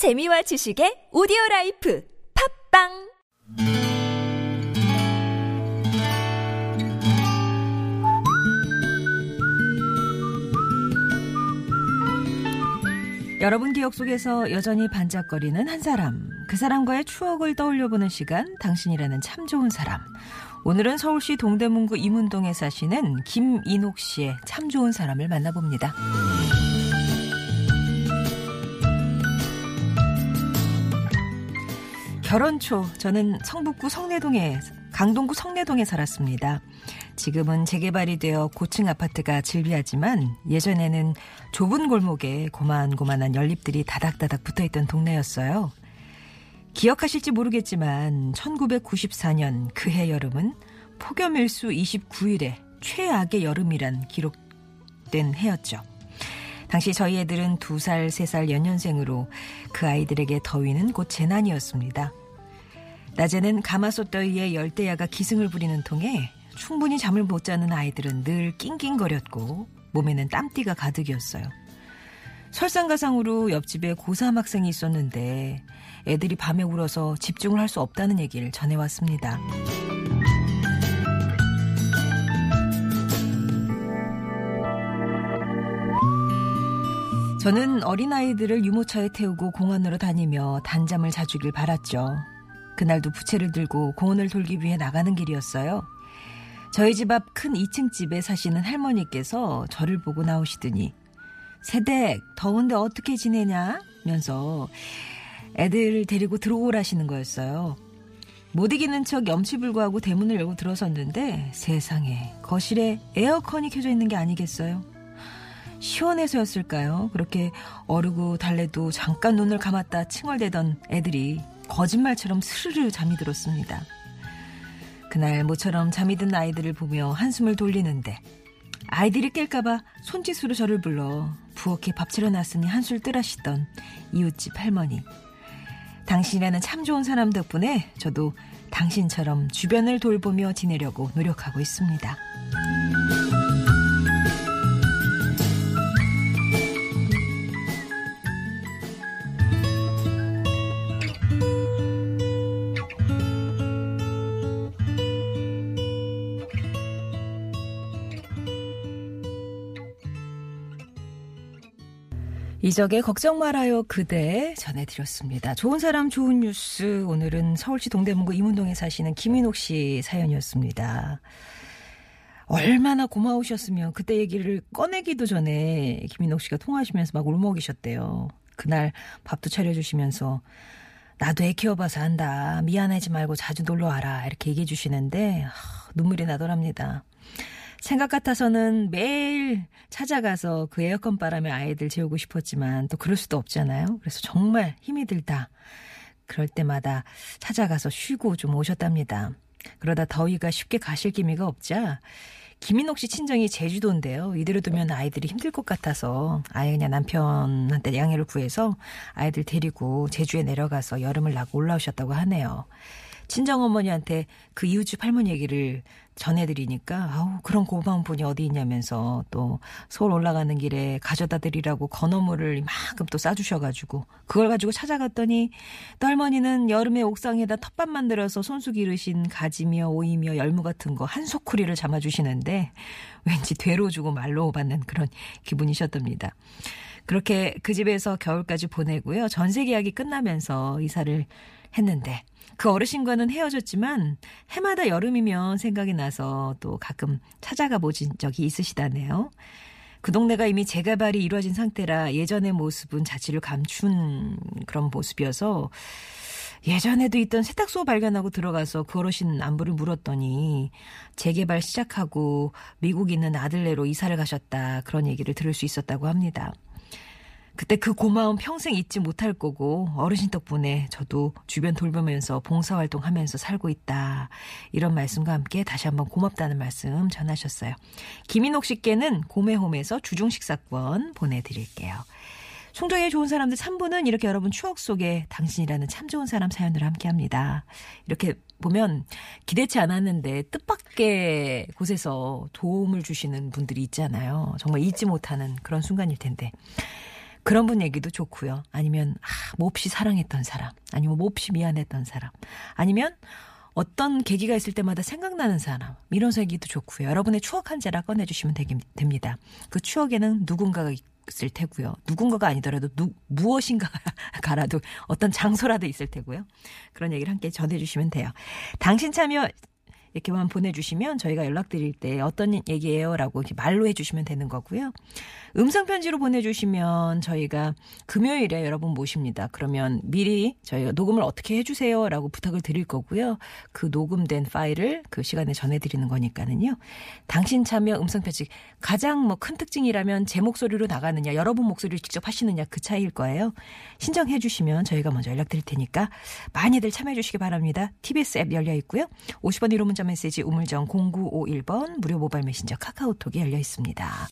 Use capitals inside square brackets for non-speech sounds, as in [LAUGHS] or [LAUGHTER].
재미와 지식의 오디오 life 팟빵 여러분 기억 속에서 여전히 반짝거리는 한 사람. 그 사람과의 추억을 떠올려보는 시간, 당신이라는 참 좋은 사람. 오늘은 서울시 동대문구 이문동에 사시는 김인옥 씨의 참 좋은 사람을 만나봅니다. 결혼 초 저는 성북구 성내동에 강동구 성내동에 살았습니다. 지금은 재개발이 되어 고층 아파트가 즐비하지만 예전에는 좁은 골목에 고만고만한 연립들이 다닥다닥 붙어 있던 동네였어요. 기억하실지 모르겠지만 1994년 그해 여름은 폭염일수 29일에 최악의 여름이란 기록된 해였죠. 당시 저희 애들은 2살, 3살 연년생으로 그 아이들에게 더위는 곧 재난이었습니다. 낮에는 가마솥더위에 열대야가 기승을 부리는 통에 충분히 잠을 못 자는 아이들은 늘 낑낑거렸고 몸에는 땀띠가 가득이었어요. 설상가상으로 옆집에 고3 학생이 있었는데 애들이 밤에 울어서 집중을 할 수 없다는 얘기를 전해왔습니다. 저는 어린아이들을 유모차에 태우고 공원으로 다니며 단잠을 자주길 바랐죠. 그날도 부채를 들고 공원을 돌기 위해 나가는 길이었어요. 저희 집 앞 큰 2층 집에 사시는 할머니께서 저를 보고 나오시더니 세댁 더운데 어떻게 지내냐? 면서 애들 데리고 들어오라시는 거였어요. 못 이기는 척 염치불구하고 대문을 열고 들어섰는데 세상에 거실에 에어컨이 켜져 있는 게 아니겠어요? 시원해서였을까요? 그렇게 어르고 달래도 잠깐 눈을 감았다 칭얼대던 애들이 거짓말처럼 스르르 잠이 들었습니다. 그날 모처럼 잠이 든 아이들을 보며 한숨을 돌리는데 아이들이 깰까봐 손짓으로 저를 불러 부엌에 밥 차려놨으니 한술 뜨라시던 이웃집 할머니. 당신이라는 참 좋은 사람 덕분에 저도 당신처럼 주변을 돌보며 지내려고 노력하고 있습니다. 이적의 걱정 말아요 그대 전해드렸습니다. 좋은 사람 좋은 뉴스 오늘은 서울시 동대문구 이문동에 사시는 김인옥 씨 사연이었습니다. 얼마나 고마우셨으면 그때 얘기를 꺼내기도 전에 김인옥 씨가 통화하시면서 막 울먹이셨대요. 그날 밥도 차려주시면서 나도 애 키워봐서 한다. 미안하지 말고 자주 놀러 와라. 이렇게 얘기해 주시는데 눈물이 나더랍니다. 생각 같아서는 매일 찾아가서 그 에어컨 바람에 아이들 재우고 싶었지만 또 그럴 수도 없잖아요. 그래서 정말 힘이 들다. 그럴 때마다 찾아가서 쉬고 좀 오셨답니다. 그러다 더위가 쉽게 가실 기미가 없자 김인옥 씨 친정이 제주도인데요. 이대로 두면 아이들이 힘들 것 같아서 아예 그냥 남편한테 양해를 구해서 아이들 데리고 제주에 내려가서 여름을 나고 올라오셨다고 하네요. 친정어머니한테 그 이웃집 할머니 얘기를 전해드리니까 아우 그런 고마운 분이 어디 있냐면서 또 서울 올라가는 길에 가져다 드리라고 건어물을 이만큼 또 싸주셔가지고 그걸 가지고 찾아갔더니 또 할머니는 여름에 옥상에다 텃밭 만들어서 손수 기르신 가지며 오이며 열무 같은 거 한 소쿠리를 담아주시는데 왠지 되로 주고 말로 받는 그런 기분이셨답니다. 그렇게 그 집에서 겨울까지 보내고요. 전세 계약이 끝나면서 이사를 했는데 그 어르신과는 헤어졌지만 해마다 여름이면 생각이 나서 또 가끔 찾아가 보신 적이 있으시다네요. 그 동네가 이미 재개발이 이루어진 상태라 예전의 모습은 자취를 감춘 그런 모습이어서 예전에도 있던 세탁소 발견하고 들어가서 그 어르신 안부를 물었더니 재개발 시작하고 미국 있는 아들네로 이사를 가셨다 그런 얘기를 들을 수 있었다고 합니다. 그때 그 고마움 평생 잊지 못할 거고 어르신 덕분에 저도 주변 돌보면서 봉사활동 하면서 살고 있다. 이런 말씀과 함께 다시 한번 고맙다는 말씀 전하셨어요. 김인옥 씨께는 고메홈에서 주중식사권 보내드릴게요. 송정의 좋은 사람들 3부는 이렇게 여러분 추억 속에 당신이라는 참 좋은 사람 사연으로 함께 합니다. 이렇게 보면 기대치 않았는데 뜻밖의 곳에서 도움을 주시는 분들이 있잖아요. 정말 잊지 못하는 그런 순간일 텐데. 그런 분 얘기도 좋고요. 아니면 아, 몹시 사랑했던 사람, 아니면 몹시 미안했던 사람, 아니면 어떤 계기가 있을 때마다 생각나는 사람 이런 얘기도 좋고요. 여러분의 추억 한 자락 꺼내주시면 되기, 됩니다. 그 추억에는 누군가가 있을 테고요. 누군가가 아니더라도 누, 무엇인가가라도 [LAUGHS] 어떤 장소라도 있을 테고요. 그런 얘기를 함께 전해주시면 돼요. 당신 참여 이렇게만 보내주시면 저희가 연락드릴 때 어떤 얘기예요라고 이렇게 말로 해주시면 되는 거고요. 음성 편지로 보내주시면 저희가 금요일에 여러분 모십니다. 그러면 미리 저희가 녹음을 어떻게 해주세요라고 부탁을 드릴 거고요. 그 녹음된 파일을 그 시간에 전해드리는 거니까는요. 당신 참여 음성 편지 가장 뭐 큰 특징이라면 제 목소리로 나가느냐, 여러분 목소리를 직접 하시느냐 그 차이일 거예요. 신청해 주시면 저희가 먼저 연락드릴 테니까 많이들 참여해 주시기 바랍니다. TBS 앱 열려 있고요. 50원 1호 문자 메시지 우물정 0951번 무료 모바일 메신저 카카오톡이 열려 있습니다.